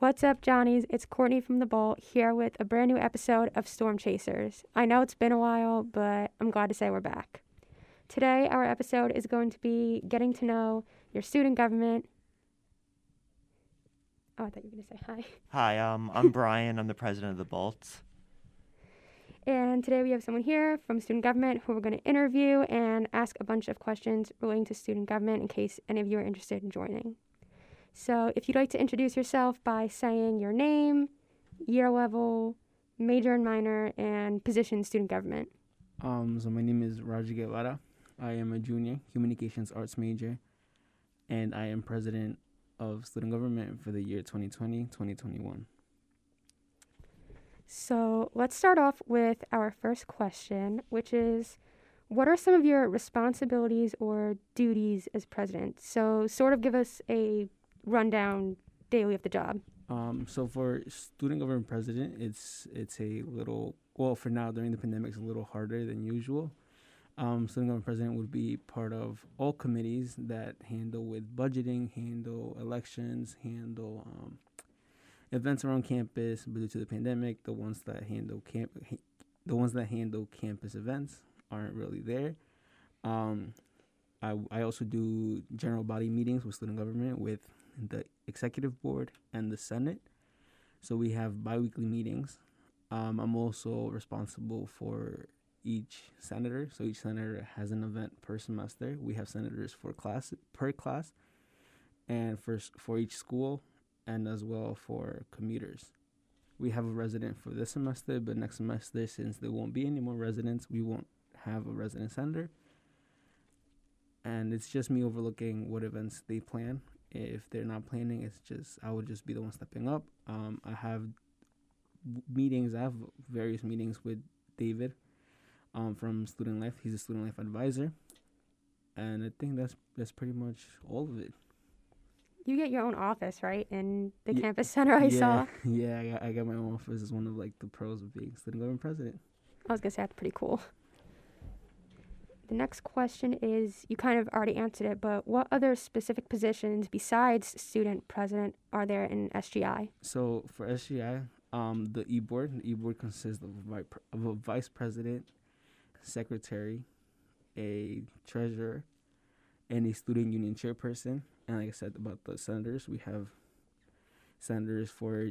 What's up, Johnnies? It's Courtney from The Bolt here with a brand new episode of Storm Chasers. I know it's been a while, but I'm glad to say we're back. Today, our episode is going to be getting to know your student government. Oh, I thought you were going to say hi. Hi, um, I'm Brian. I'm the president of the Bolts. And today we have someone here from student government who we're going to interview and ask a bunch of questions relating to student government in case any of you are interested in joining. So, if you'd like to introduce yourself by saying your name, year level, major and minor, and position student government. Um, so my name is Roger Guevara. I am a junior communications arts major, and I am president of student government for the year 2020-2021. So, let's start off with our first question, which is what are some of your responsibilities or duties as president? So, sort of give us a rundown daily of the job. Um, so for student government president, it's it's a little well for now during the pandemic, it's a little harder than usual. Um, student government president would be part of all committees that handle with budgeting, handle elections, handle um, events around campus. Due to the pandemic, the ones that handle camp, the ones that handle campus events aren't really there. Um, I I also do general body meetings with student government with the executive board and the senate. So we have biweekly meetings. Um, I'm also responsible for each senator. So each senator has an event per semester. We have senators for class per class, and for for each school, and as well for commuters. We have a resident for this semester, but next semester, since there won't be any more residents, we won't have a resident senator. And it's just me overlooking what events they plan if they're not planning, it's just I would just be the one stepping up. Um, I have meetings. I have various meetings with David um, from Student Life. He's a Student Life advisor, and I think that's that's pretty much all of it. You get your own office, right, in the yeah, campus center. I yeah, saw. Yeah, I got, I got my own office. It's one of like the pros of being student government president. I was gonna say that's pretty cool. The next question is you kind of already answered it, but what other specific positions besides student president are there in SGI? So for SGI, um, the e board, the e board consists of of a vice president, secretary, a treasurer, and a student union chairperson. And like I said about the senators, we have senators for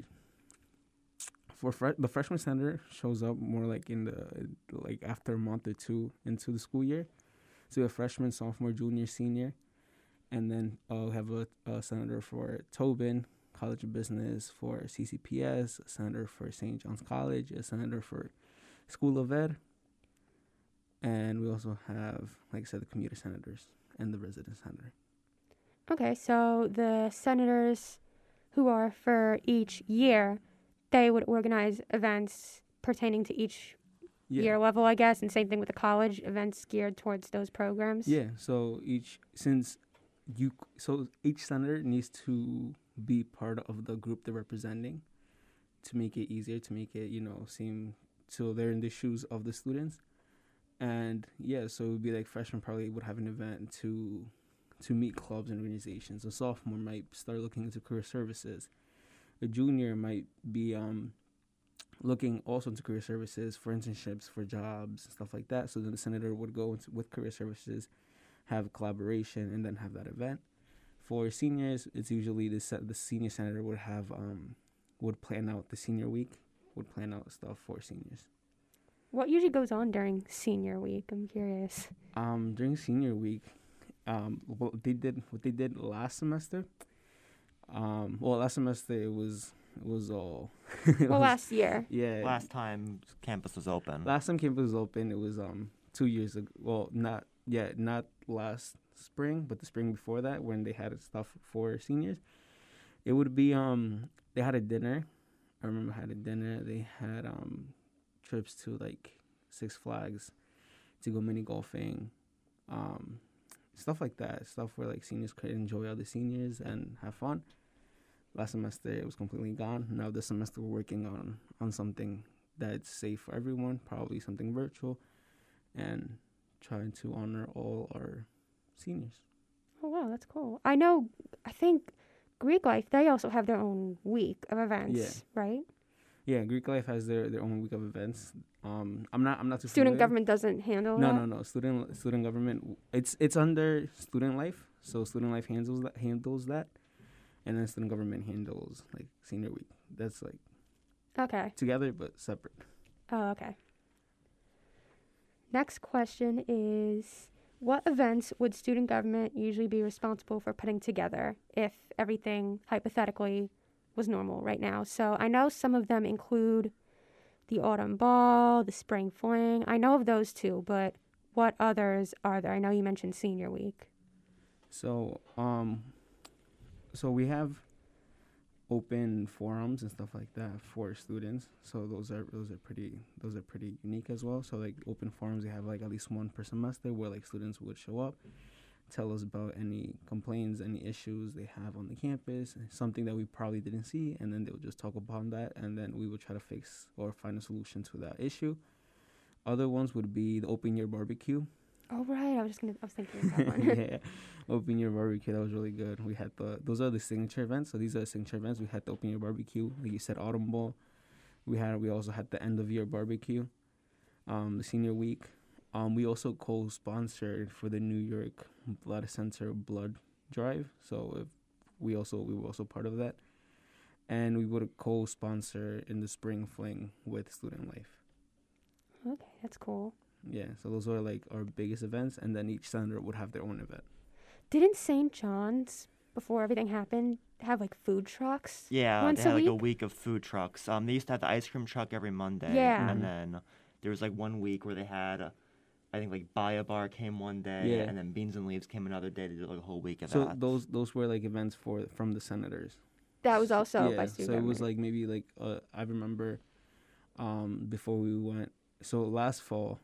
for fre- the freshman center shows up more like in the like after a month or two into the school year. So we have freshman, sophomore, junior, senior, and then uh, we have a, a senator for Tobin College of Business, for CCPS, a senator for St. John's College, a senator for School of Ed, and we also have, like I said, the commuter senators and the resident senator. Okay, so the senators who are for each year they would organize events pertaining to each yeah. year level, I guess, and same thing with the college events geared towards those programs. Yeah. So each since you so each senator needs to be part of the group they're representing to make it easier to make it you know seem so they're in the shoes of the students and yeah so it would be like freshmen probably would have an event to to meet clubs and organizations a sophomore might start looking into career services a junior might be um, looking also into career services for internships for jobs and stuff like that. So then the senator would go into, with career services, have collaboration, and then have that event. For seniors, it's usually the the senior senator would have um, would plan out the senior week, would plan out stuff for seniors. What usually goes on during senior week? I'm curious. Um, during senior week, um, what they did what they did last semester um, well, last semester it was it was all. it well, was, last year. Yeah. Last time campus was open. Last time campus was open, it was um two years ago. Well, not yeah, not last spring, but the spring before that when they had stuff for seniors. It would be um they had a dinner. I remember had a dinner. They had um trips to like Six Flags to go mini golfing. Um stuff like that. Stuff where like seniors could enjoy other seniors and have fun last semester it was completely gone. Now this semester we're working on on something that's safe for everyone, probably something virtual, and trying to honor all our seniors. Oh wow, that's cool. I know. I think Greek life, they also have their own week of events, right? Yeah, Greek life has their, their own week of events. Um, I'm not I'm not too Student familiar. government doesn't handle No, that. no, no. Student student government. It's it's under student life. So student life handles that handles that, and then student government handles like senior week. That's like Okay. together but separate. Oh, okay. Next question is What events would student government usually be responsible for putting together if everything hypothetically was normal right now? So I know some of them include the autumn ball, the spring fling. I know of those two, but what others are there? I know you mentioned senior week. So um, so we have open forums and stuff like that for students. So those are those are pretty those are pretty unique as well. So like open forums, we have like at least one per semester where like students would show up, tell us about any complaints, any issues they have on the campus, something that we probably didn't see, and then they would just talk upon that, and then we would try to fix or find a solution to that issue. Other ones would be the open year barbecue. Oh right, I was just gonna. I was thinking that one. yeah, open year barbecue that was really good. We had the those are the signature events. So these are the signature events. We had the open your barbecue, like you said, autumn ball. We had we also had the end of year barbecue, um, the senior week. Um, we also co-sponsored for the New York Blood Center blood drive. So if we also we were also part of that, and we would co-sponsor in the spring fling with Student Life. okay, that's cool. Yeah, so those are like our biggest events, and then each center would have their own event. Didn't St. John's before everything happened have like food trucks? Yeah, Once they a had like a week? week of food trucks. Um, they used to have the ice cream truck every Monday. Yeah. And then there was like one week where they had, uh, I think like Baya Bar came one day, Yeah. and then Beans and Leaves came another day. They did like a whole week of So that. those those were like events for from the senators. That was also yeah, by so student it was like maybe like uh, I remember um before we went. So last fall,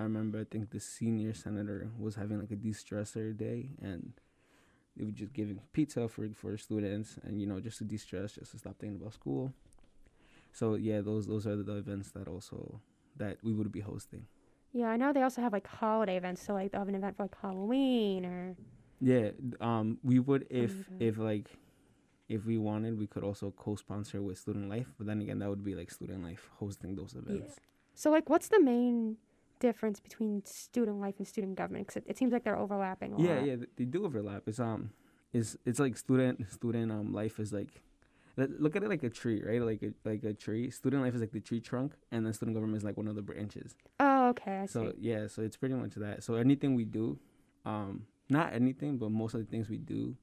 I remember I think the senior senator was having like a de-stressor day, and they were just giving pizza for for students, and you know just to de-stress, just to stop thinking about school. So yeah, those those are the events that also that we would be hosting. Yeah, I know they also have like holiday events. So like they'll have an event for like Halloween or Yeah, um, we would if Mhm. if like if we wanted, we could also co-sponsor with Student Life. But then again, that would be like Student Life hosting those events. so like what's the main difference between student life and student government? Because it, it seems like they're overlapping a Yeah, lot. yeah, th- they do overlap. It's um, is it's like student student um life is like. Look at it like a tree, right? Like a like a tree. Student life is like the tree trunk, and then student government is like one of the branches. Oh, okay, I So see. yeah, so it's pretty much that. So anything we do, um, not anything, but most of the things we do,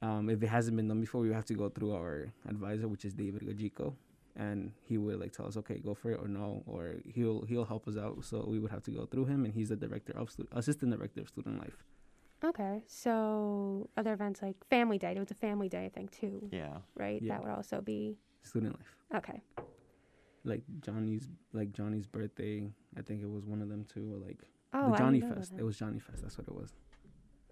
um, if it hasn't been done before, we have to go through our advisor, which is David Gajiko, and he would like tell us, okay, go for it or no, or he'll he'll help us out. So we would have to go through him, and he's the director of stu- assistant director of student life. Okay, so other events like Family Day. it was a Family Day, I think, too, yeah. right? Yeah. That would also be Student life, okay. like Johnny's like Johnny's birthday, I think it was one of them too, or like Oh, the Johnny didn't Fest. It was Johnny Fest. That's what it was.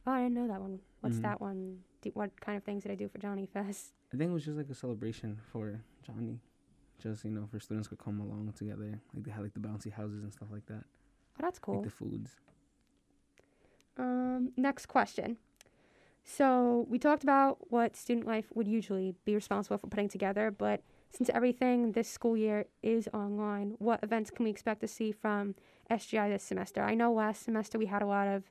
Oh, I didn't know that one. What's Mhm. that one? Do, what kind of things did I do for Johnny Fest? I think it was just like a celebration for Johnny. Just, you know, for students could come along together. Like they had like the bouncy houses and stuff like that. Oh, that's cool. Like the foods. Um, next question. So we talked about what student life would usually be responsible for putting together, but since everything this school year is online, what events can we expect to see from SGI this semester? I know last semester we had a lot of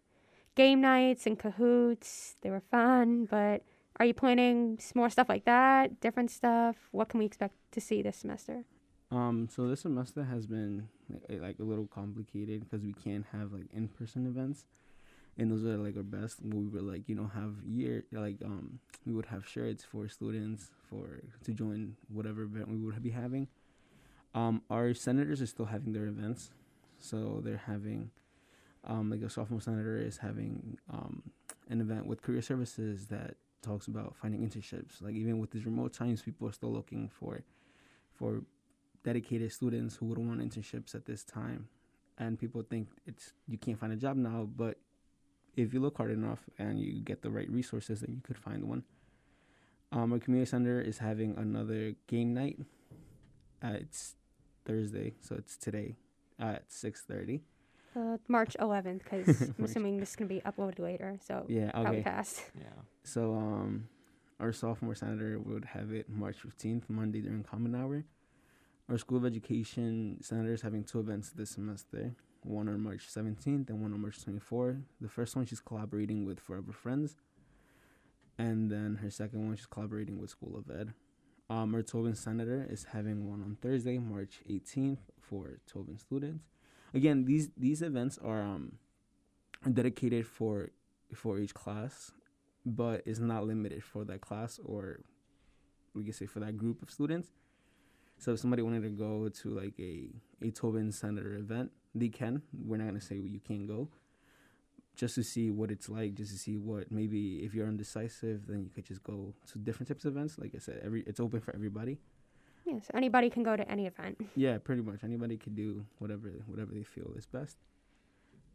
game nights and Kahoots. They were fun, but are you planning more stuff like that? Different stuff? What can we expect to see this semester? Um, so this semester has been like, like a little complicated because we can't have like in person events, and those are like our best. We would like you know have year like um we would have shirts for students for to join whatever event we would be having. Um, our senators are still having their events, so they're having um like a sophomore senator is having um an event with career services that talks about finding internships. Like even with these remote times, people are still looking for for dedicated students who would want internships at this time. And people think it's you can't find a job now, but if you look hard enough and you get the right resources, then you could find one. Um, our community center is having another game night. Uh, it's Thursday, so it's today at six thirty. Uh, March 11th, because I'm assuming this is going to be uploaded later, so Yeah, probably okay. past. Yeah. So um, our sophomore senator would have it March 15th, Monday during common hour. Our School of Education senator is having two events this semester one on March 17th and one on March 24th. The first one she's collaborating with Forever Friends, and then her second one she's collaborating with School of Ed. Um, our Tobin senator is having one on Thursday, March 18th, for Tobin students. Again, these these events are um, dedicated for for each class, but it's not limited for that class or we can say for that group of students. So if somebody wanted to go to like a a Tobin Senator event, they can. We're not gonna say you can't go. Just to see what it's like, just to see what maybe if you're undecisive, then you could just go to different types of events. Like I said, every it's open for everybody. Yes, anybody can go to any event. Yeah, pretty much anybody can do whatever whatever they feel is best.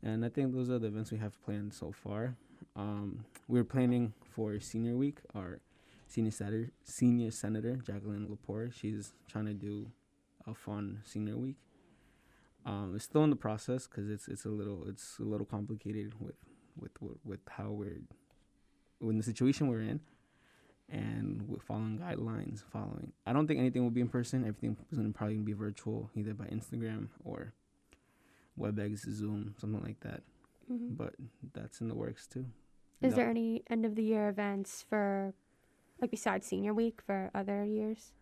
And I think those are the events we have planned so far. Um, we're planning for senior week. Our senior senator, senior senator Jacqueline Lepore, she's trying to do a fun senior week. Um, it's still in the process because it's it's a little it's a little complicated with with with, with how we're in the situation we're in, and we're following guidelines. Following, I don't think anything will be in person. Everything is gonna probably be virtual, either by Instagram or WebEx, Zoom, something like that. hmm But that's in the works too. Is No. there any end of the year events for, like, besides senior week for other years?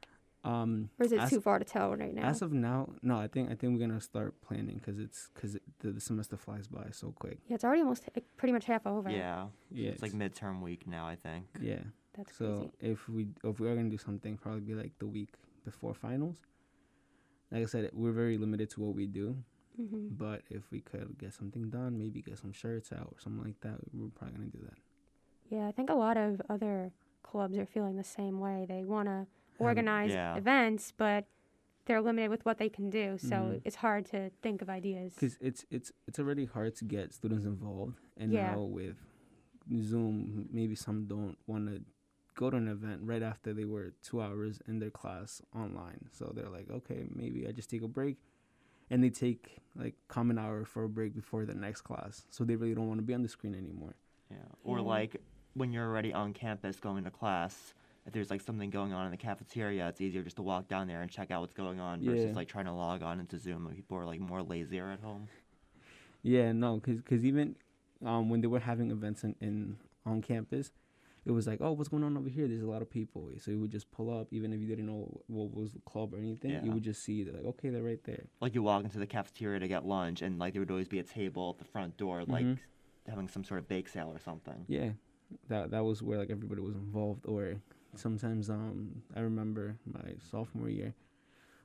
Um, Or is it as, too far to tell right now? as of now, no. I think I think we're gonna start planning because it's because it, the, the semester flies by so quick. yeah, it's already almost like, pretty much half over. Yeah. Yeah, It's like midterm week now, I think. yeah. That's So crazy. if we if we are gonna do something, probably be like the week before finals. Like I said, we're very limited to what we do. hmm But if we could get something done, maybe get some shirts out or something like that, we're probably gonna do that. Yeah, I think a lot of other clubs are feeling the same way. They want to organize Yeah. events, but they're limited with what they can do. So Mhm. it's hard to think of ideas. Because it's it's it's already hard to get students involved, and Yeah. now with Zoom, maybe some don't want to go to an event right after they were two hours in their class online. So they're like, okay, maybe I just take a break, and they take like common hour for a break before the next class. So they really don't want to be on the screen anymore. Yeah. Or Yeah. like when you're already on campus going to class, if there's like something going on in the cafeteria, it's easier just to walk down there and check out what's going on versus Yeah. like trying to log on into Zoom. when People are like more lazier at home. Yeah, no, because even um, when they were having events in, in on campus, it was like, oh, what's going on over here? There's a lot of people. So you would just pull up, even if you didn't know what was the club or anything. Yeah. You would just see that, like, okay, they're right there. Like you walk into the cafeteria to get lunch, and like there would always be a table at the front door, like Mhm. having some sort of bake sale or something. Yeah, that that was where like everybody was involved. Or sometimes, um, I remember my sophomore year,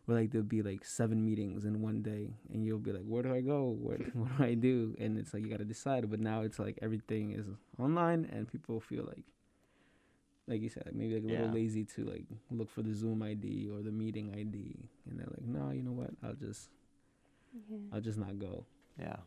where like there'd be like seven meetings in one day, and you'll be like, where do I go? What what do I do? And it's like you gotta decide. But now it's like everything is online, and people feel like. Like you said, like maybe like a little Yeah. lazy to like look for the Zoom ID or the meeting ID, and they're like, "No, you know what? I'll just, Yeah. I'll just not go." Yeah.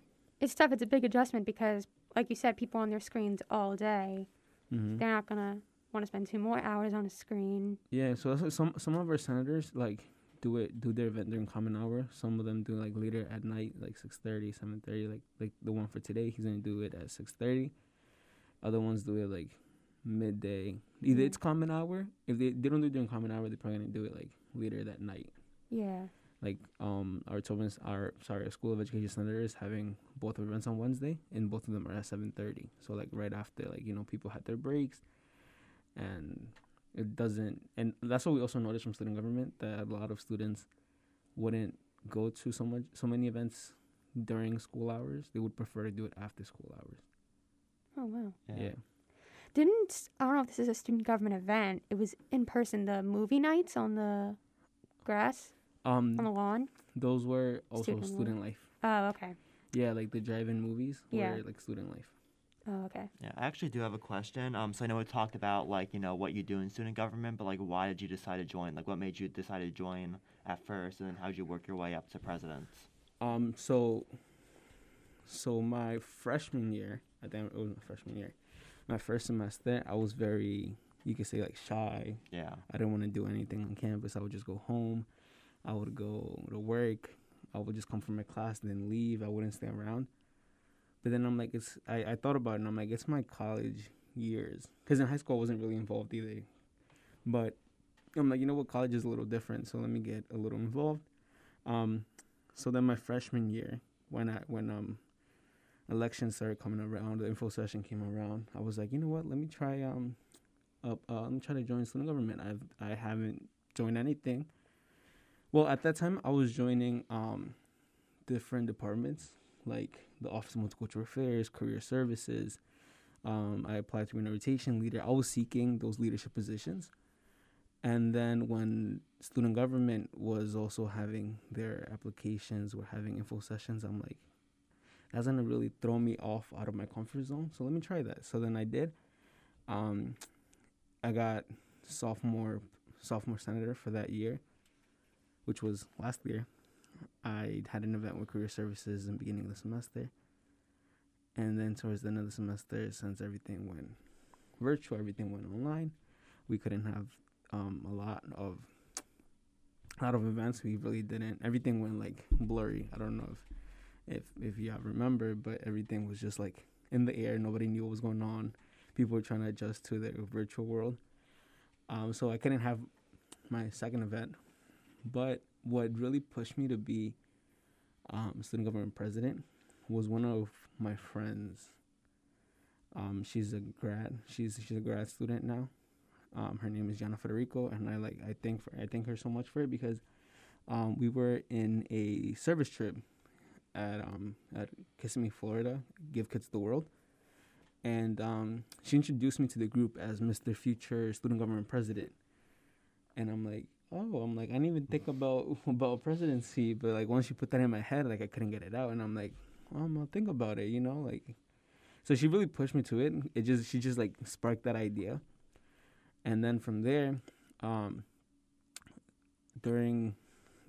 It's tough. It's a big adjustment because, like you said, people on their screens all day. Mm-hmm. They're not gonna want to spend two more hours on a screen. Yeah, so that's- some some of our senators like do it do their event during common hour. Some of them do like later at night, like 6.30, 7.30. Like like the one for today, he's gonna do it at six thirty. Other ones do it like midday. Either Yeah. it's common hour. If they, they don't do it during common hour, they're probably gonna do it like later that night. Yeah. Like um our Tobin's our sorry our School of Education senator is having both events on Wednesday, and both of them are at seven thirty. So like right after like you know people had their breaks, and it doesn't. And that's what we also noticed from student government that a lot of students wouldn't go to so much so many events during school hours. They would prefer to do it after school hours. Oh wow. Yeah. Didn't I don't know if this is a student government event. It was in person. The movie nights on the grass Um, on the lawn. those were also Student student, life. life. Oh okay. Yeah, like the drive-in movies Yeah. were like student life. Oh okay. Yeah, I actually do have a question. Um, so I know we talked about like you know what you do in student government, but like why did you decide to join? Like what made you decide to join at first, and then how did you work your way up to president? Um, so, so my freshman year, I think it was my freshman year, my first semester, I was very, you could say like shy. Yeah, I didn't want to do anything on campus. I would just go home. I would go to work. I would just come from my class and then leave. I wouldn't stay around. But then I'm like, it's. I, I thought about it and I'm like, it's my college years. Because in high school I wasn't really involved either. But I'm like, you know what, college is a little different, so let me get a little involved. Um, so then my freshman year, when I when um elections started coming around, the info session came around, I was like, you know what, let me try um up uh, let me try to join student government. I've I haven't joined anything. Well, at that time I was joining um different departments like the Office of Multicultural Affairs, Career Services. Um, I applied to be an orientation leader. I was seeking those leadership positions. And then when student government was also having their applications, were having info sessions, I'm like, that's gonna really throw me off out of my comfort zone. So let me try that. So then I did. Um, I got sophomore sophomore senator for that year, which was last year. I had an event with career services in the beginning of the semester. And then towards the end of the semester, since everything went virtual, everything went online, we couldn't have um, a lot of a lot of events. We really didn't. Everything went like blurry. I don't know if if if y'all remember, but everything was just like in the air. Nobody knew what was going on. People were trying to adjust to the virtual world. Um, so I couldn't have my second event. But what really pushed me to be um, student government president was one of my friends. Um, she's a grad. She's she's a grad student now. Um, her name is Jana Federico, and I like I thank for I thank her so much for it because um, we were in a service trip at um, at Kissimmee, Florida, Give Kids the World, and um, she introduced me to the group as Mr. Future Student Government President, and I'm like, oh, I'm like I didn't even think about about presidency, but like once you put that in my head, like I couldn't get it out, and I'm like, well, I'm gonna think about it, you know, like. So she really pushed me to it. It just she just like sparked that idea and then from there, um, during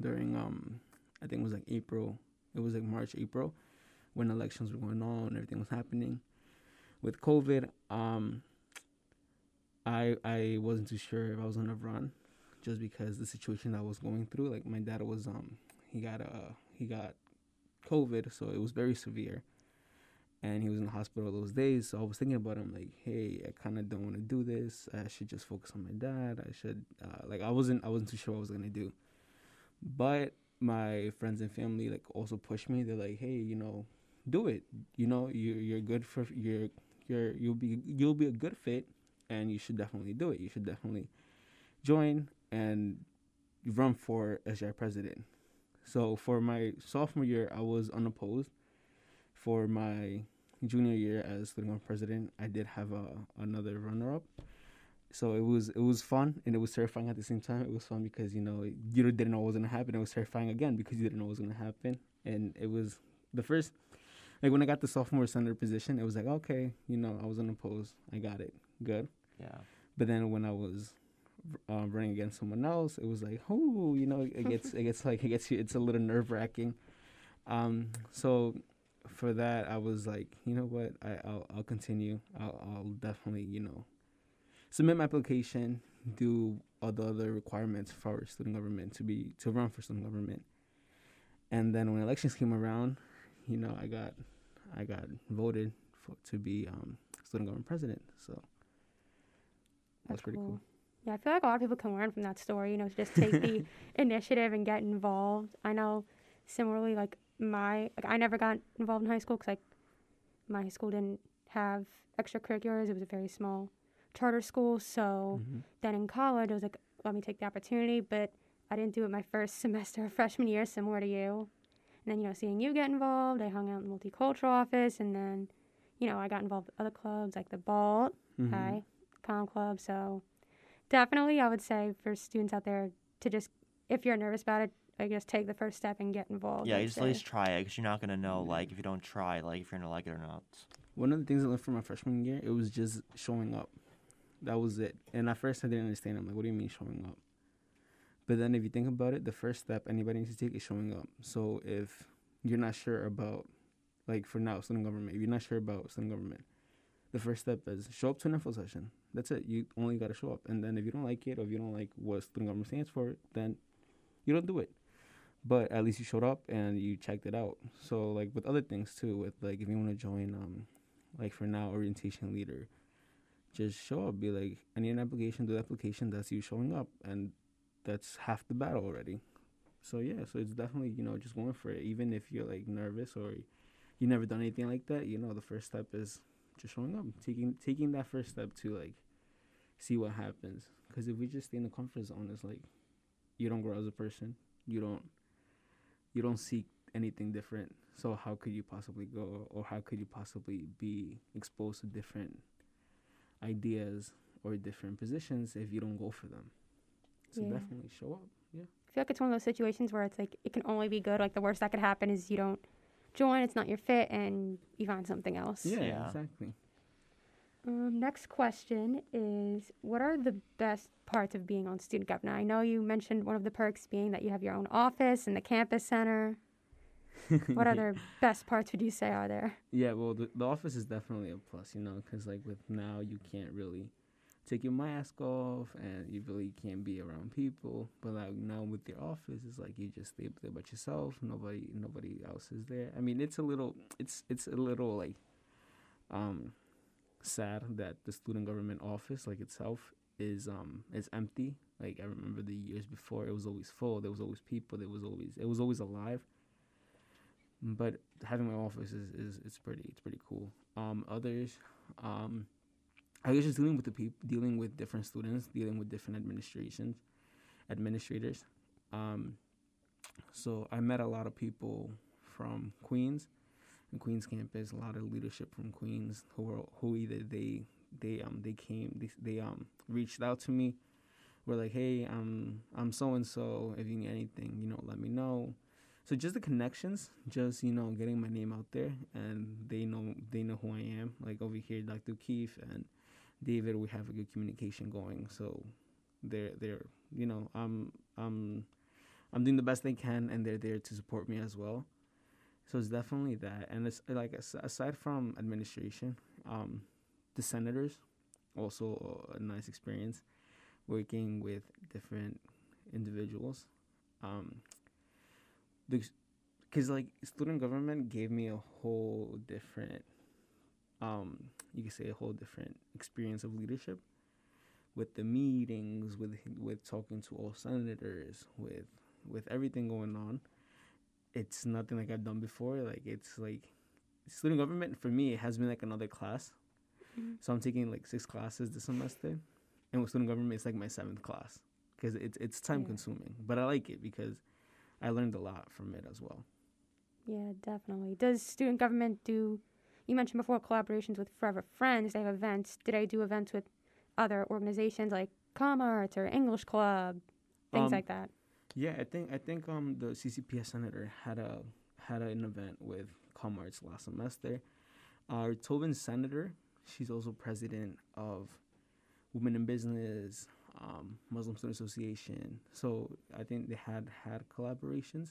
during um, I think it was like April. It was like March, April, when elections were going on and everything was happening. With COVID, um, I I wasn't too sure if I was gonna run, just because the situation I was going through. Like my dad was um he got uh he got COVID, so it was very severe and he was in the hospital those days. So I was thinking about him, like, hey, I kind of don't want to do this. I should just focus on my dad. I should, uh, like, I wasn't, I wasn't too sure what I was gonna do. But my friends and family like also push me. They're like, hey, you know, do it. You know, you you're good for you're you're you'll be you'll be a good fit, and you should definitely do it. You should definitely join and run for as your president. So for my sophomore year, I was unopposed. For my junior year as student president, I did have a another runner up. So it was it was fun and it was terrifying at the same time. It was fun because you know you didn't know what was gonna happen. It was terrifying again because you didn't know what was gonna happen. And it was the first like when I got the sophomore center position, it was like okay, you know I was unopposed. I got it, good. Yeah. But then when I was uh, running against someone else, it was like oh, you know it gets it gets like it gets you. It's a little nerve wracking. Um, so for that, I was like, you know what, I, I'll I'll continue. I'll I'll definitely you know submit my application, do all the other requirements for student government to be to run for student government. And then when elections came around, you know, I got I got voted for, to be um, student government president. So that's, pretty cool. Yeah, I feel like a lot of people can learn from that story. You know, to just take the initiative and get involved. I know, similarly, like my like I never got involved in high school because like my school didn't have extracurriculars. It was a very small charter school. So Mm-hmm. then in college, I was like, let me take the opportunity. But I didn't do it my first semester of freshman year, similar to you. And then you know, seeing you get involved, I hung out in the multicultural office, and then you know, I got involved with other clubs like the Bolt, Mm-hmm. okay, Com Club. So definitely, I would say for students out there to just if you're nervous about it, I guess take the first step and get involved. Yeah, you just at least try it because you're not gonna know like if you don't try like if you're gonna like it or not. One of the things I learned from my freshman year, it was just showing up. That was it. And at first I didn't understand. I'm like, what do you mean showing up? But then if you think about it, the first step anybody needs to take is showing up. So if you're not sure about, like for now, student government, if you're not sure about student government, the first step is show up to an info session. That's it. You only got to show up. And then if you don't like it or if you don't like what student government stands for, then you don't do it. But at least you showed up and you checked it out. So like with other things too, with like if you want to join, um, like for now, orientation leader, just show up. Be like, I need an application. Do the application. That's you showing up, and that's half the battle already. So yeah, so it's definitely you know just going for it. Even if you're like nervous or you never done anything like that, you know the first step is just showing up, taking taking that first step to like see what happens. Because if we just stay in the comfort zone, it's like you don't grow as a person. You don't you don't seek anything different. So how could you possibly go, or how could you possibly be exposed to different ideas or different positions if you don't go for them? So Yeah. definitely show up. Yeah. I feel like it's one of those situations where it's like it can only be good. Like the worst that could happen is you don't join, it's not your fit, and you find something else. Yeah, Yeah. exactly. Um, next question is What are the best parts of being on student government? I know you mentioned one of the perks being that you have your own office and the campus center. What other best parts would you say are there? Yeah, well, the, the office is definitely a plus, you know, because like with now you can't really take your mask off and you really can't be around people. But like now with your office, it's like you just stay there by yourself. Nobody, nobody else is there. I mean, it's a little, it's it's a little like, um, sad that the student government office like itself is um is empty. Like I remember the years before, it was always full. There was always people. There was always it was always alive but having my office is, is it's pretty it's pretty cool. Um, others, um, I was just dealing with the people, dealing with different students, dealing with different administrations, administrators. Um, so I met a lot of people from Queens, and Queens campus. A lot of leadership from Queens who were who either they they um they came they, they um reached out to me. Were like, hey, um, I'm so and so. If you need anything, you know, let me know so just the connections just you know getting my name out there and they know they know who i am. Like over here dr. Keith and david we have a good communication going. So they're they're you know i'm i'm i'm doing the best they can and they're there to support me as well. So it's definitely that. And it's like aside from administration um the senators also a nice experience working with different individuals. Um because like student government gave me a whole different um you could say a whole different experience of leadership with the meetings with with talking to all senators with with everything going on it's nothing like i've done before like it's like student government for me it has been like another class Mhm. so i'm taking like six classes this semester and with student government it's like my seventh class because it's it's time Yeah. consuming but i like it because I learned a lot from it as well. Yeah, definitely. Does student government do? You mentioned before collaborations with Forever Friends. They have events. Did they do events with other organizations like ComArts or English Club, things Um, like that? Yeah, I think I think um the CCPS senator had a had an event with ComArts last semester. Our Tobin senator, she's also president of Women in Business, um, Muslim Student Association. So I think they had had collaborations.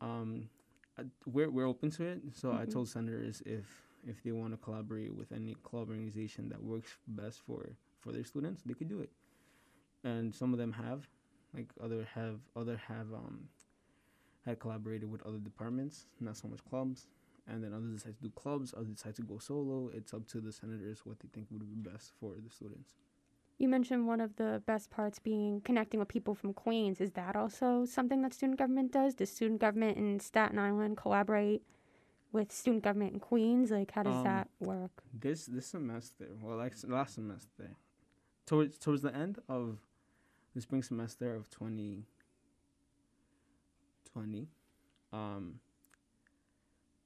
Um, uh, we're we're open to it. So I Mhm. told senators if if they want to collaborate with any club organization that works best for for their students, they could do it. And some of them have, like other have other have um had collaborated with other departments, not so much clubs. And then others decide to do clubs, others decide to go solo. It's up to the senators what they think would be best for the students. You mentioned one of the best parts being connecting with people from Queens. Is that also something that student government does? Does student government in Staten Island collaborate with student government in Queens? Like, how does Um, that work? This this semester, well, like last semester, towards towards the end of the spring semester of twenty twenty, um,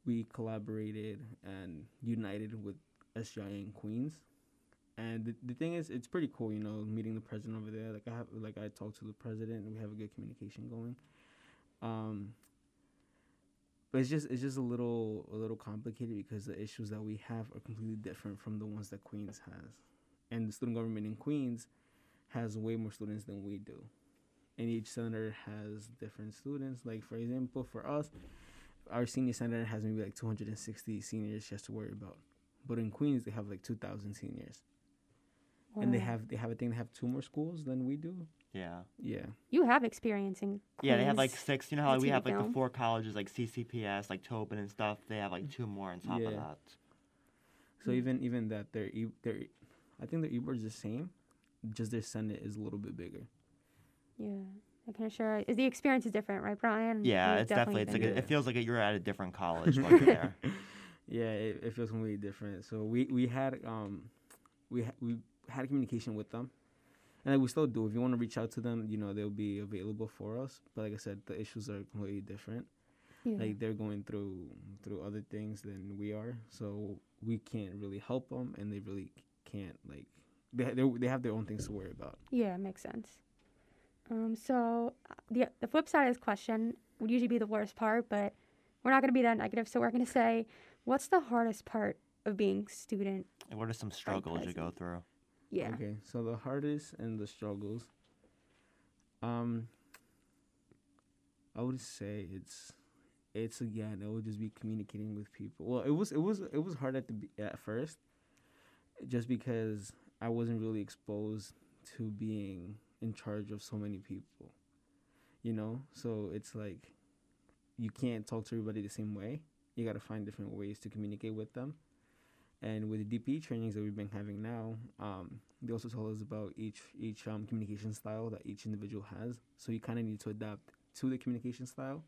we collaborated and united with SGI in Queens. And the, the thing is, it's pretty cool, you know, meeting the president over there. Like I have, like I talked to the president, and we have a good communication going. Um, but it's just it's just a little a little complicated because the issues that we have are completely different from the ones that Queens has, and the student government in Queens has way more students than we do, and each senator has different students. Like for example, for us, our senior senator has maybe like 260 seniors she has to worry about, but in Queens they have like 2,000 seniors, and they have they have I think they have two more schools than we do. Yeah. Yeah, You have experience in Yeah, they have like six. You know how like, we have like film. the four colleges, like CCPS, like Tobin and stuff. They have like two more on top of that. So Mm. even even that they're e- they're I think the e-board's the same, just their Senate is a little bit bigger. Yeah. I can assure. Is the experience is different, right, Brian? Yeah, You've it's definitely, it's like a, it feels like you're at a different college while you're there. Yeah, it, it feels completely different. So we we had um we ha- we had communication with them, and like we still do. If you want to reach out to them, you know they'll be available for us. But like I said, the issues are completely different. yeah. Like they're going through through other things than we are, so we can't really help them, and they really can't like they they they have their own things to worry about. Yeah, makes sense. Um, so uh, the the flip side of this question would usually be the worst part, but we're not going to be that negative. So we're going to say, what's the hardest part of being student? And what are some struggles you go through? Yeah. Okay, so the hardest and the struggles. Um, I would say it's, it's again, it would just be communicating with people. Well, it was, it was, it was hard at the at first, just because I wasn't really exposed to being in charge of so many people. You know, so it's like, you can't talk to everybody the same way. You got to find different ways to communicate with them. And with the DPE trainings that we've been having now, um, they also told us about each each um, communication style that each individual has. So you kind of need to adapt to the communication style.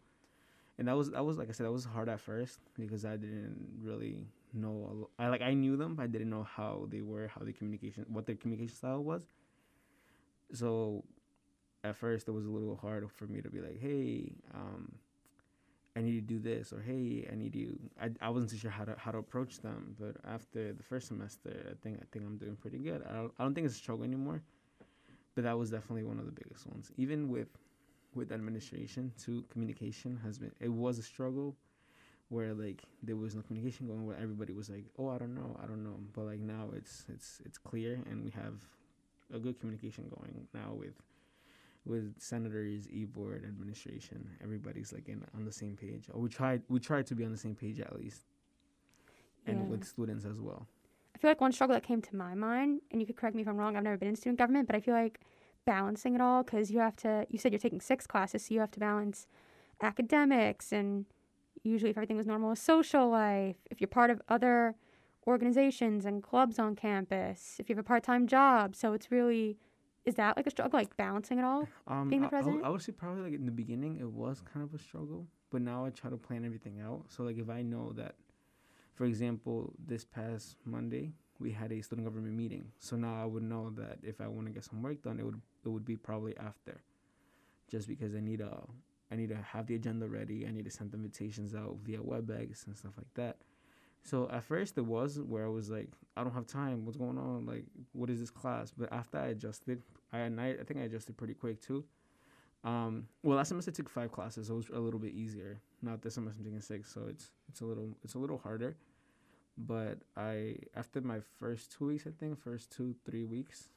And that was that was like I said, that was hard at first because I didn't really know. I like I knew them, but I didn't know how they were, how the communication, what their communication style was. So at first, it was a little hard for me to be like, hey. Um, I need to do this or hey, I need to. I, I wasn't too sure how to how to approach them, but after the first semester, I think I think I'm doing pretty good. I don't, I don't think it's a struggle anymore, but that was definitely one of the biggest ones. Even with with administration, too, communication has been it was a struggle, where like there was no communication going. Where everybody was like, oh, I don't know, I don't know, but like now it's it's it's clear and we have a good communication going now with with senators, e-board, administration, everybody's like in on the same page. Or we tried we tried to be on the same page at least, and Yeah. with students as well. I feel like one struggle that came to my mind, and you could correct me if I'm wrong. I've never been in student government, but I feel like balancing it all because you have to. You said you're taking six classes, so you have to balance academics and usually, if everything was normal, social life. If you're part of other organizations and clubs on campus, if you have a part-time job, so it's really is that like a struggle, like balancing it all? Um, Being the I- I, president? I would say probably like in the beginning it was kind of a struggle, but now I try to plan everything out. So like if I know that, for example, this past Monday we had a student government meeting, so now I would know that if I want to get some work done, it would it would be probably after, just because I need a I need to have the agenda ready. I need to send invitations out via WebEx and stuff like that. So at first it was where I was like, I don't have time. What's going on? Like, what is this class? But after I adjusted, I and I, I think I adjusted pretty quick too. Um, well, last semester I took five classes, so it was a little bit easier. Not this semester I'm taking six, so it's it's a little it's a little harder. But I after my first two weeks, I think first two three weeks,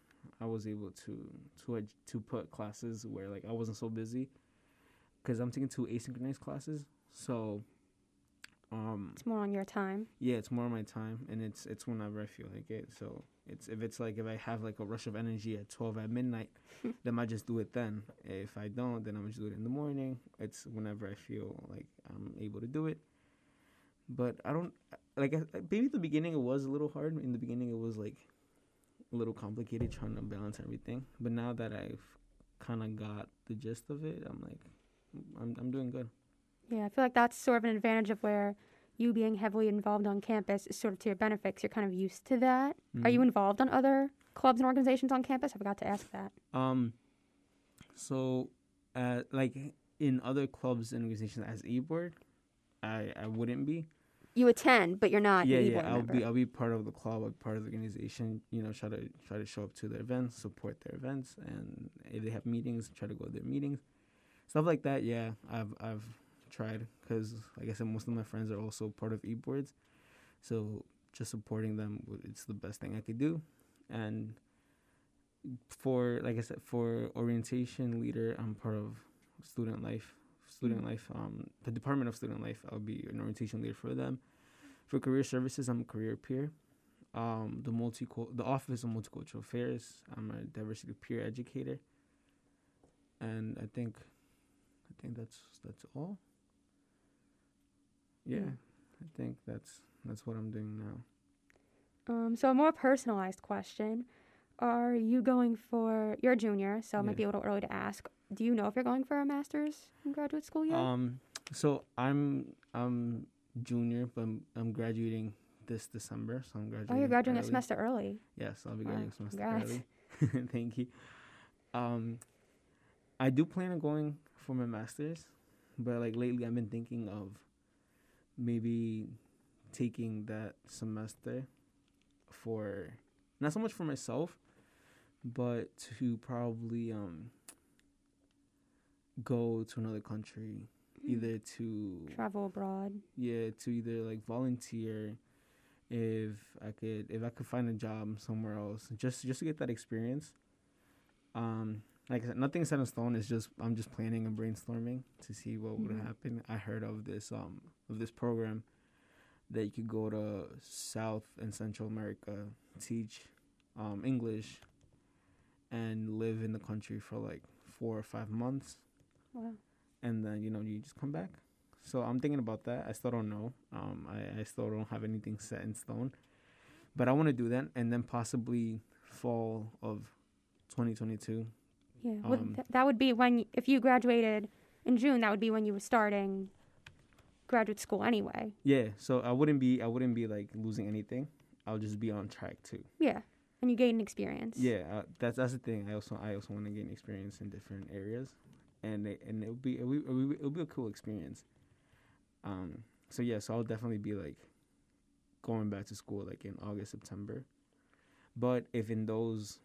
I was able to to to put classes where like I wasn't so busy, because I'm taking two asynchronous classes, so. Um, It's more on your time. yeah, it's more of my time, and it's it's whenever I feel like it. So it's if it's like if I have like a rush of energy at twelve at midnight, then I just do it then. If I don't, then I'm just do it in the morning. It's whenever I feel like I'm able to do it. But I don't like I- maybe at the beginning it was a little hard. In the beginning, it was like a little complicated trying to balance everything. But now that I've kind of got the gist of it, I'm like, I'm I'm doing good. Yeah, I feel like that's sort of an advantage of where you being heavily involved on campus is sort of to your benefit you're kind of used to that. Are you Mhm. involved on other clubs and organizations on campus? I forgot to ask that. Um, so, uh, like in other clubs and organizations as e board, I I wouldn't be. You attend, but you're not. yeah, yeah. I'll member. be I'll be part of the club, I'll be part of the organization. You know, try to try to show up to their events, support their events, and if they have meetings, try to go to their meetings, stuff like that. Yeah, I've I've tried because, like I said, most of my friends are also part of e boards, so just supporting them, it's the best thing I could do, and for like I said, for orientation leader, I'm part of student life. Student Mm. life, um, the Department of Student Life. I'll be an orientation leader for them. For career services, I'm a career peer. Um, the multi the Office of Multicultural Affairs, I'm a diversity peer educator. And I think, I think that's that's all. Yeah, Mm. I think that's that's what I'm doing now. Um, so a more personalized question: Are you going for? You're a junior, so it might be a little early to ask. Do you know if you're going for a master's in graduate school yet? Um, so I'm I'm junior, but I'm, I'm graduating this December. So I'm graduating. oh, you're graduating a semester early. Yes, I'll be Wow, graduating a semester congrats. early. Thank you. Um, I do plan on going for my masters, but like lately I've been thinking of maybe taking that semester for not so much for myself, but to probably um go to another country, Hmm. either to Travel abroad. yeah to either like volunteer if i could if i could find a job somewhere else just just to get that experience um like I said, nothing set in stone it's just i'm just planning and brainstorming to see what would Mhm. happen i heard of this um of this program that you could go to south and central america teach um english and live in the country for like four or five months Wow. and then you know you just come back. So I'm thinking about that. I still don't know. Um, I, I still don't have anything set in stone, but I want to do that, and then possibly fall of 2022. Yeah. would Um, th- that would be when if you graduated in June. That would be when you were starting graduate school anyway. Yeah. So I wouldn't be I wouldn't be like losing anything. I'll just be on track too. Yeah. And you gain experience. Yeah. Uh, that's that's the thing. I also I also want to gain experience in different areas, and it, and it'll be it'll be, it'll be it'll be a cool experience. Um. So yeah. So I'll definitely be like going back to school like in August September, but if in those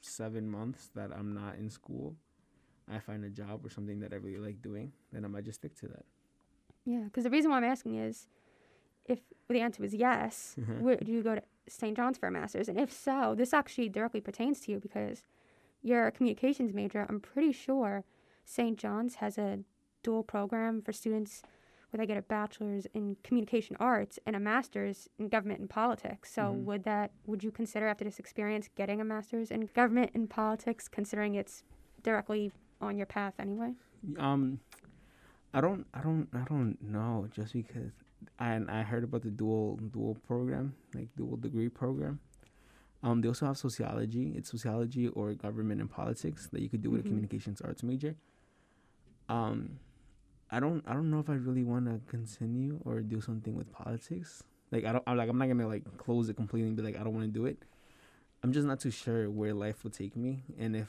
seven months that I'm not in school, I find a job or something that I really like doing, then I might just stick to that. Yeah. Because the reason why I'm asking is, if the answer was yes, Mhm. would you go to St. John's for a master's? And if so, this actually directly pertains to you because you're a communications major. I'm pretty sure St. John's has a dual program for students where they get a bachelor's in communication arts and a master's in government and politics. So Mhm. would that would you consider after this experience getting a master's in government and politics considering it's directly on your path anyway? Um, I don't, I don't, I don't know. Just because I I heard about the dual dual program, like dual degree program. Um, they also have sociology. It's sociology or government and politics that you could do with Mhm. a communications arts major. Um, I don't, I don't know if I really want to continue or do something with politics. Like I don't, I'm like I'm not gonna like close it completely be like I don't want to do it. I'm just not too sure where life will take me, and if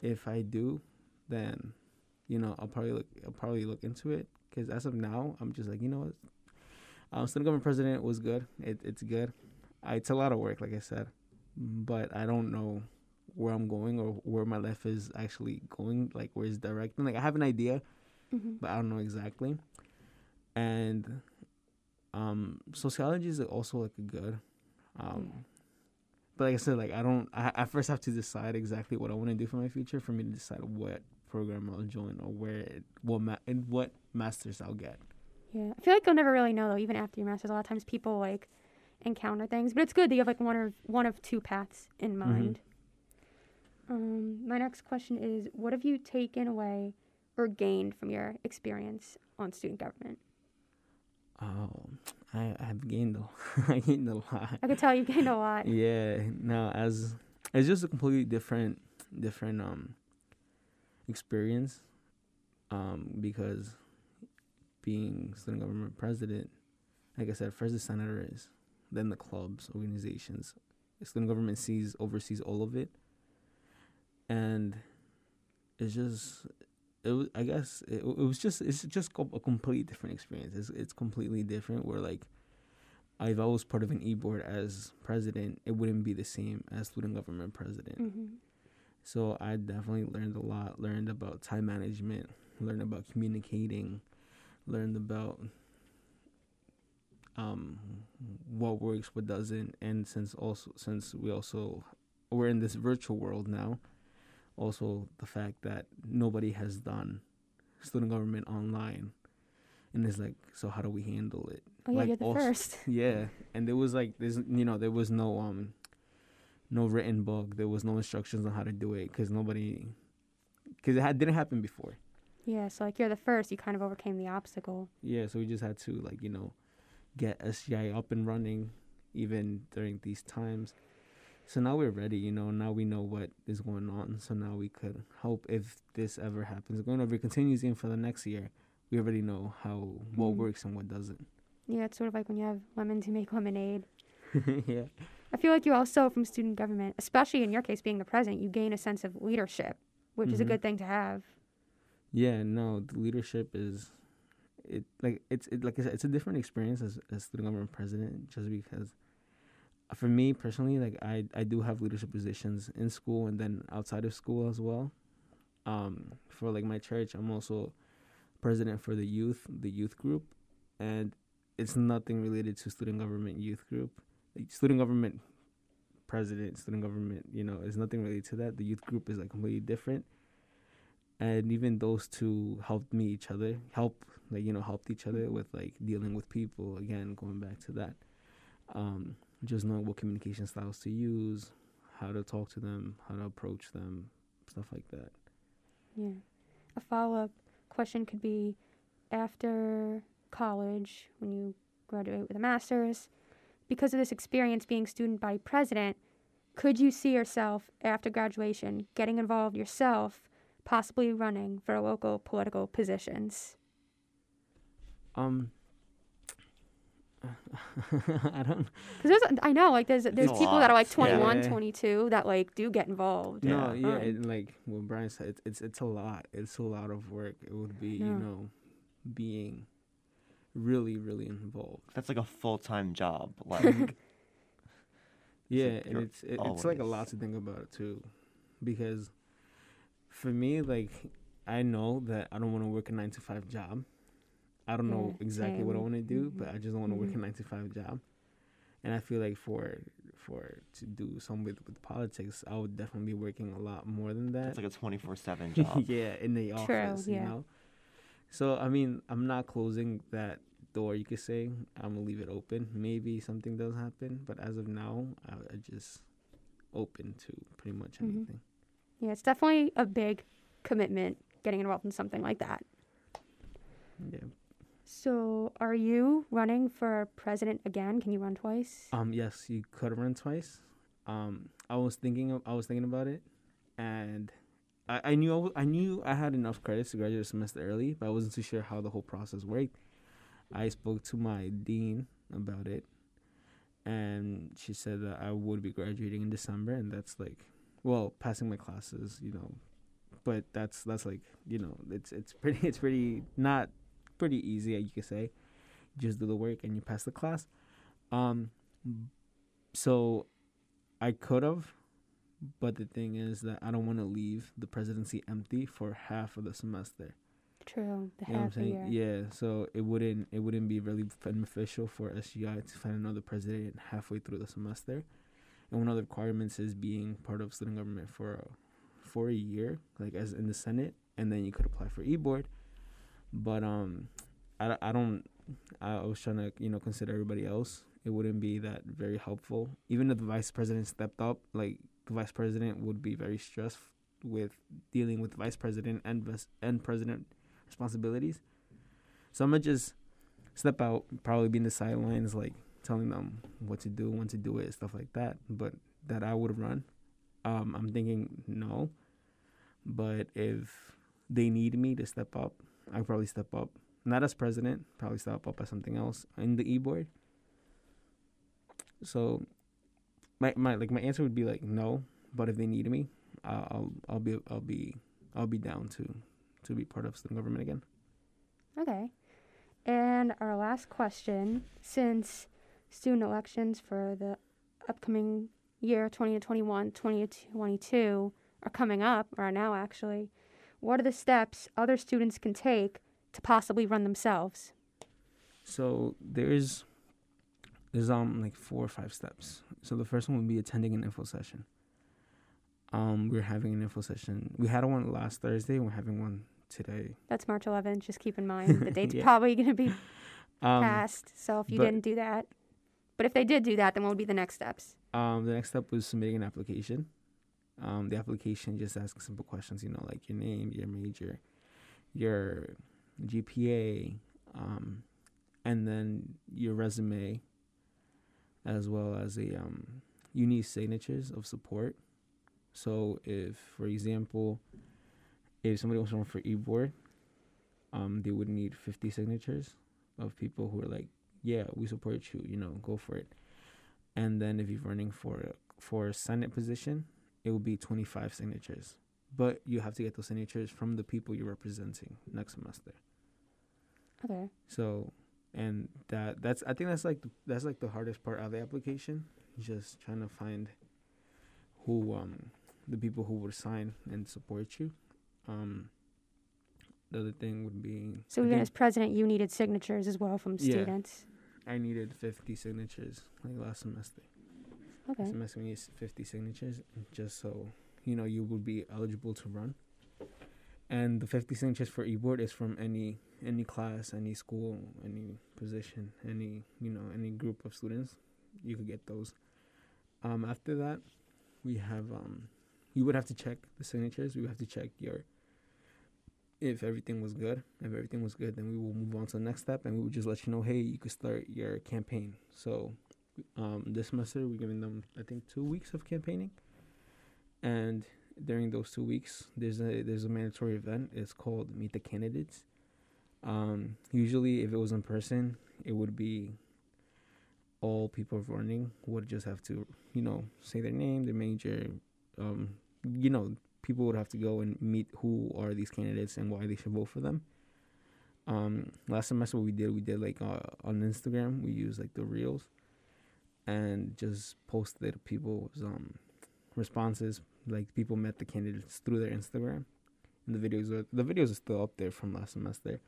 if I do, then you know I'll probably look I'll probably look into it because as of now I'm just like you know what, um, student government president was good. It, it's good. It's a lot of work, like I said, but I don't know where I'm going or where my life is actually going, like where it's directing. Like I have an idea, Mm-hmm. but I don't know exactly. And um, sociology is also like a good. Um, Yeah. But like I said, like I don't. I, I first have to decide exactly what I want to do for my future for me to decide what program I'll join or where it, what ma- and what masters I'll get. Yeah, I feel like you'll never really know though. Even after your master's, a lot of times people like encounter things, but it's good that you have like one or one of two paths in mind. Um, my next question is: What have you taken away or gained from your experience on student government? Oh, I have gained a I gained a lot. I could tell you gained a lot. Yeah, no, as it's just a completely different different um experience. Um, because being student government president, like I said, first the senators, then the clubs, organizations. Student government sees oversees all of it. And it's just it was, I guess it, it was just it's just a completely different experience. It's it's completely different. Where like if I was part of an e board as president, it wouldn't be the same as student government president. hmm So I definitely learned a lot. Learned about time management. Learned about communicating. Learned about um what works, what doesn't, and since also since we also we're in this virtual world now, also the fact that nobody has done student government online, and it's like, so how do we handle it? Oh yeah, Like, you're the also- first. Yeah, and there was like there's you know there was no um no written book. There was no instructions on how to do it because nobody because it had, didn't happen before. Yeah, so like you're the first. You kind of overcame the obstacle. Yeah, so we just had to like you know get SGI up and running even during these times. So now we're ready, you know. Now we know what is going on. So now we could help if this ever happens. Going over continues in for the next year. We already know how what Mm. works and what doesn't. Yeah, it's sort of like when you have lemons who make lemonade. yeah. I feel like you also, from student government, especially in your case being the president, you gain a sense of leadership, which is a Mhm. good thing to have. Yeah, no, the leadership is it like it's it like I said, it's a different experience as as student government president just because for me personally like I I do have leadership positions in school and then outside of school as well. Um for like my church, I'm also president for the youth, the youth group and it's nothing related to student government youth group. Like student government president, student government, you know, is nothing related to that. The youth group is like completely different and even those two helped me each other help like you know helped each other with like dealing with people again going back to that um just knowing what communication styles to use how to talk to them how to approach them stuff like that Yeah. A follow up question could be after college, when you graduate with a master's, because of this experience being student body president, could you see yourself after graduation getting involved yourself, possibly running for local political positions? um i don't Because there's, I know, like there's there's a people that are like lot, 21, Yeah. 22 that like do get involved. no Yeah. yeah Um, and like what brian said it's, it's it's a lot it's a lot of work it would be you know being really really involved That's like a full time job. Like Yeah, like and it's it, it's like a lot to think about too, because for me, like I know that I don't want to work a nine to five job. I don't know Yeah, exactly what I want to do, but Mhm. I just don't want to work a Mhm. nine to five job. And I feel like for for to do some with with politics, I would definitely be working a lot more than that. it's like a twenty four seven job. yeah, in the True, office, you yeah. know. So I mean, I'm not closing that door. You could say I'm gonna leave it open. Maybe something does happen, but as of now, I, I just open to pretty much Mhm. anything. Yeah, it's definitely a big commitment getting involved in something like that. Yeah. So, are you running for president again? Can you run twice? Um. Yes, you could run twice. Um. I was thinking. Of, I was thinking about it, and I, I knew I, knew I had enough credits to graduate a semester early, but I wasn't too sure how the whole process worked. I spoke to my dean about it, and she said that I would be graduating in December, and that's like, well, passing my classes, you know, but that's that's like, you know, it's it's pretty it's pretty not pretty easy, you could say. You just do the work and you pass the class. Um, so I could have, but the thing is that I don't want to leave the presidency empty for half of the semester. True, the You know what I'm half year. Yeah, so it wouldn't it wouldn't be really beneficial for SGI to find another president halfway through the semester. And one of the requirements is being part of student government for a, for a year, like as in the Senate, and then you could apply for e board. But um, I, I don't. I was trying to you know consider everybody else. It wouldn't be that very helpful. Even if the vice president stepped up, like the vice president would be very stressed with dealing with vice president and vis- and president responsibilities. So I'm gonna just step out, probably be in the sidelines, like telling them what to do, when to do it, stuff like that. But that I would run. Um, I'm thinking no. But if they need me to step up, I'll probably step up. Not as president, probably step up as something else in the e board. So my my like my answer would be like no, but if they need me, uh, I'll I'll be I'll be I'll be down to to be part of student government again. Okay. And our last question since student elections for the upcoming year 2021 2022 are coming up, or are now actually, what are the steps other students can take to possibly run themselves? So there's there's um like four or five steps. So the first one would be attending an info session. Um, we're having an info session. We had one last Thursday. and We're having one today. That's March 11th. Just keep in mind the date's Yeah. probably going to be Um, passed. So if you didn't do that, but if they did do that, then what would be the next steps? Um, the next step was submitting an application. Um, the application just asks simple questions, you know, like your name, your major, your GPA, um, and then your resume. as well as a um, you need signatures of support. So if, for example, if somebody wants to run for e-board, um, they would need 50 signatures of people who are like, yeah, we support you, you know, go for it. And then if you're running for for a senate position, it will be 25 signatures. But you have to get those signatures from the people you're representing next semester. Okay. So, and that that's I think that's like the, that's like the hardest part of the application, just trying to find who um the people who would sign and support you. Um, the other thing would be So even as president, you needed signatures as well from Yeah. students. I needed 50 signatures like last semester. Okay. we need 50 signatures just so you know you would be eligible to run. And the 50 signatures for e-board is from any any class any school any position any you know any group of students. You could get those. Um after that we have um you would have to check the signatures. We would have to check your if everything was good. If everything was good then we will move on to the next step and we would just let you know hey you could start your campaign. So um, this semester we're giving them I think two weeks of campaigning, and during those two weeks there's a there's a mandatory event. It's called Meet the Candidates. Um, usually, if it was in person, it would be all people running would just have to you know say their name, their major, um, you know people would have to go and meet who are these candidates and why they should vote for them. Um, last semester what we did we did like uh, on Instagram we used like the reels and just posted people's um, responses. Like people met the candidates through their Instagram, and the videos are the videos are still up there from last semester,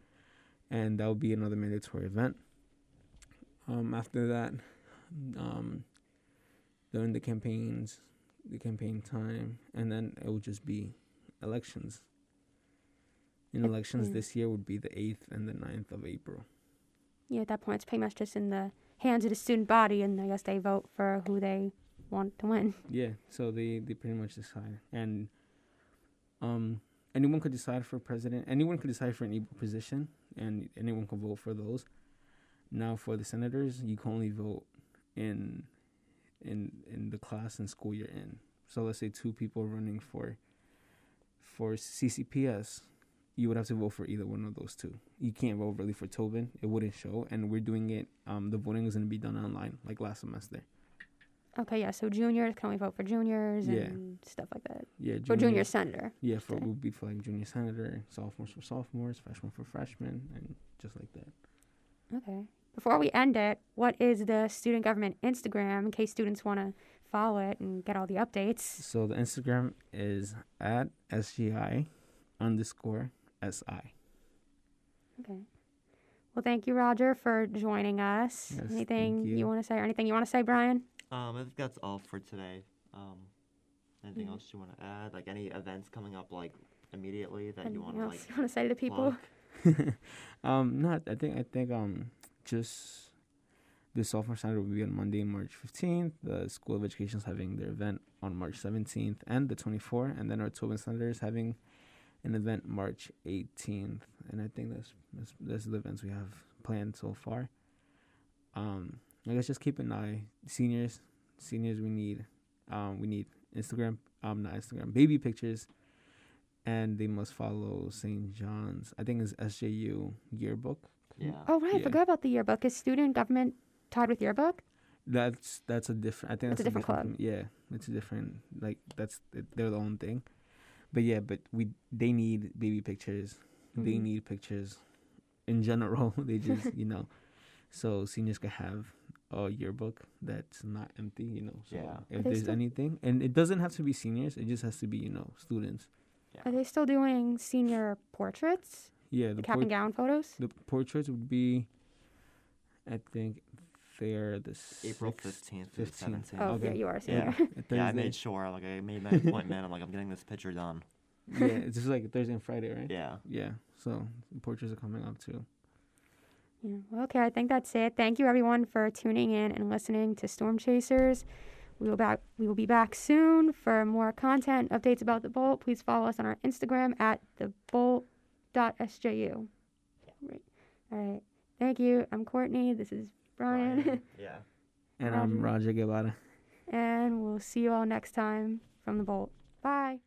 and that will be another mandatory event. Um, after that, um, during the campaigns, the campaign time, and then it will just be elections. And elections this year would be the eighth and the 9th of April. Yeah, at that point, it's pretty much just in the hands of the student body, and I guess they vote for who they want to win. Yeah, so they they pretty much decide, and um, anyone could decide for president. Anyone could decide for an equal position, and anyone can vote for those. Now, for the senators, you can only vote in in in the class and school you're in. So let's say two people running for for CCPS, you would have to vote for either one of those two. You can't vote really for Tobin; it wouldn't show. And we're doing it. Um, the voting is going to be done online, like last semester. Okay, yeah, so juniors can only vote for juniors Yeah. and stuff like that. Yeah, For junior senator. Yeah, for would be for like junior senator, sophomores for sophomores, freshmen for freshmen, and just like that. Okay. Before we end it, what is the student government Instagram in case students want to follow it and get all the updates? So the Instagram is at sgi underscore si. Okay. Well, thank you, Roger, for joining us. Yes, anything you, you. want to say, or anything you want to say, Brian? Um, I think that's all for today. Um, anything Mhm. else you want to add? Like any events coming up like immediately that you want Anything to else like you want to say to the people? plug? um, not. I think. I think. Um, just the sophomore center will be on Monday, March fifteenth. The School of Education is having their event on March seventeenth and the twenty fourth, and then our Tobin Center is having an event March eighteenth. And I think that's that's, that's the events we have planned so far. Um, I guess just keep an eye. Seniors, seniors, we need, um, we need Instagram. Um, not Instagram, baby pictures and they must follow St. John's. I think it's SJU yearbook. Yeah. Oh, right. I forgot about the yearbook. Is student government tied with yearbook? That's that's a different. I think It's that's a different club. Yeah, it's a different. Like that's they're the own thing. But yeah, but we they need baby pictures. They Mhm. need pictures. In general, they just you know, so seniors can have a yearbook that's not empty. You know, so Yeah. If there's still- anything, and it doesn't have to be seniors. It just has to be you know students. Are they still doing senior portraits? Yeah, The the cap por- and gown photos? The portraits would be, I think, they're the April fifteenth to 15th. Oh, Okay. yeah, you are a Yeah. senior. a Yeah, I made sure. Like I made my appointment. I'm like, I'm getting this picture done. yeah, it's just like Thursday and Friday, right? Yeah. Yeah. So the portraits are coming up too. Yeah. Well, okay, I think that's it. Thank you everyone for tuning in and listening to Storm Chasers. We will back we will be back soon for more content, updates about the Bolt. Please follow us on our Instagram at the Bolt.sju. Right. All right. Thank you. I'm Courtney. This is Brian. Yeah. And I'm Roger. Roger Guevara. And we'll see you all next time from the Bolt. Bye.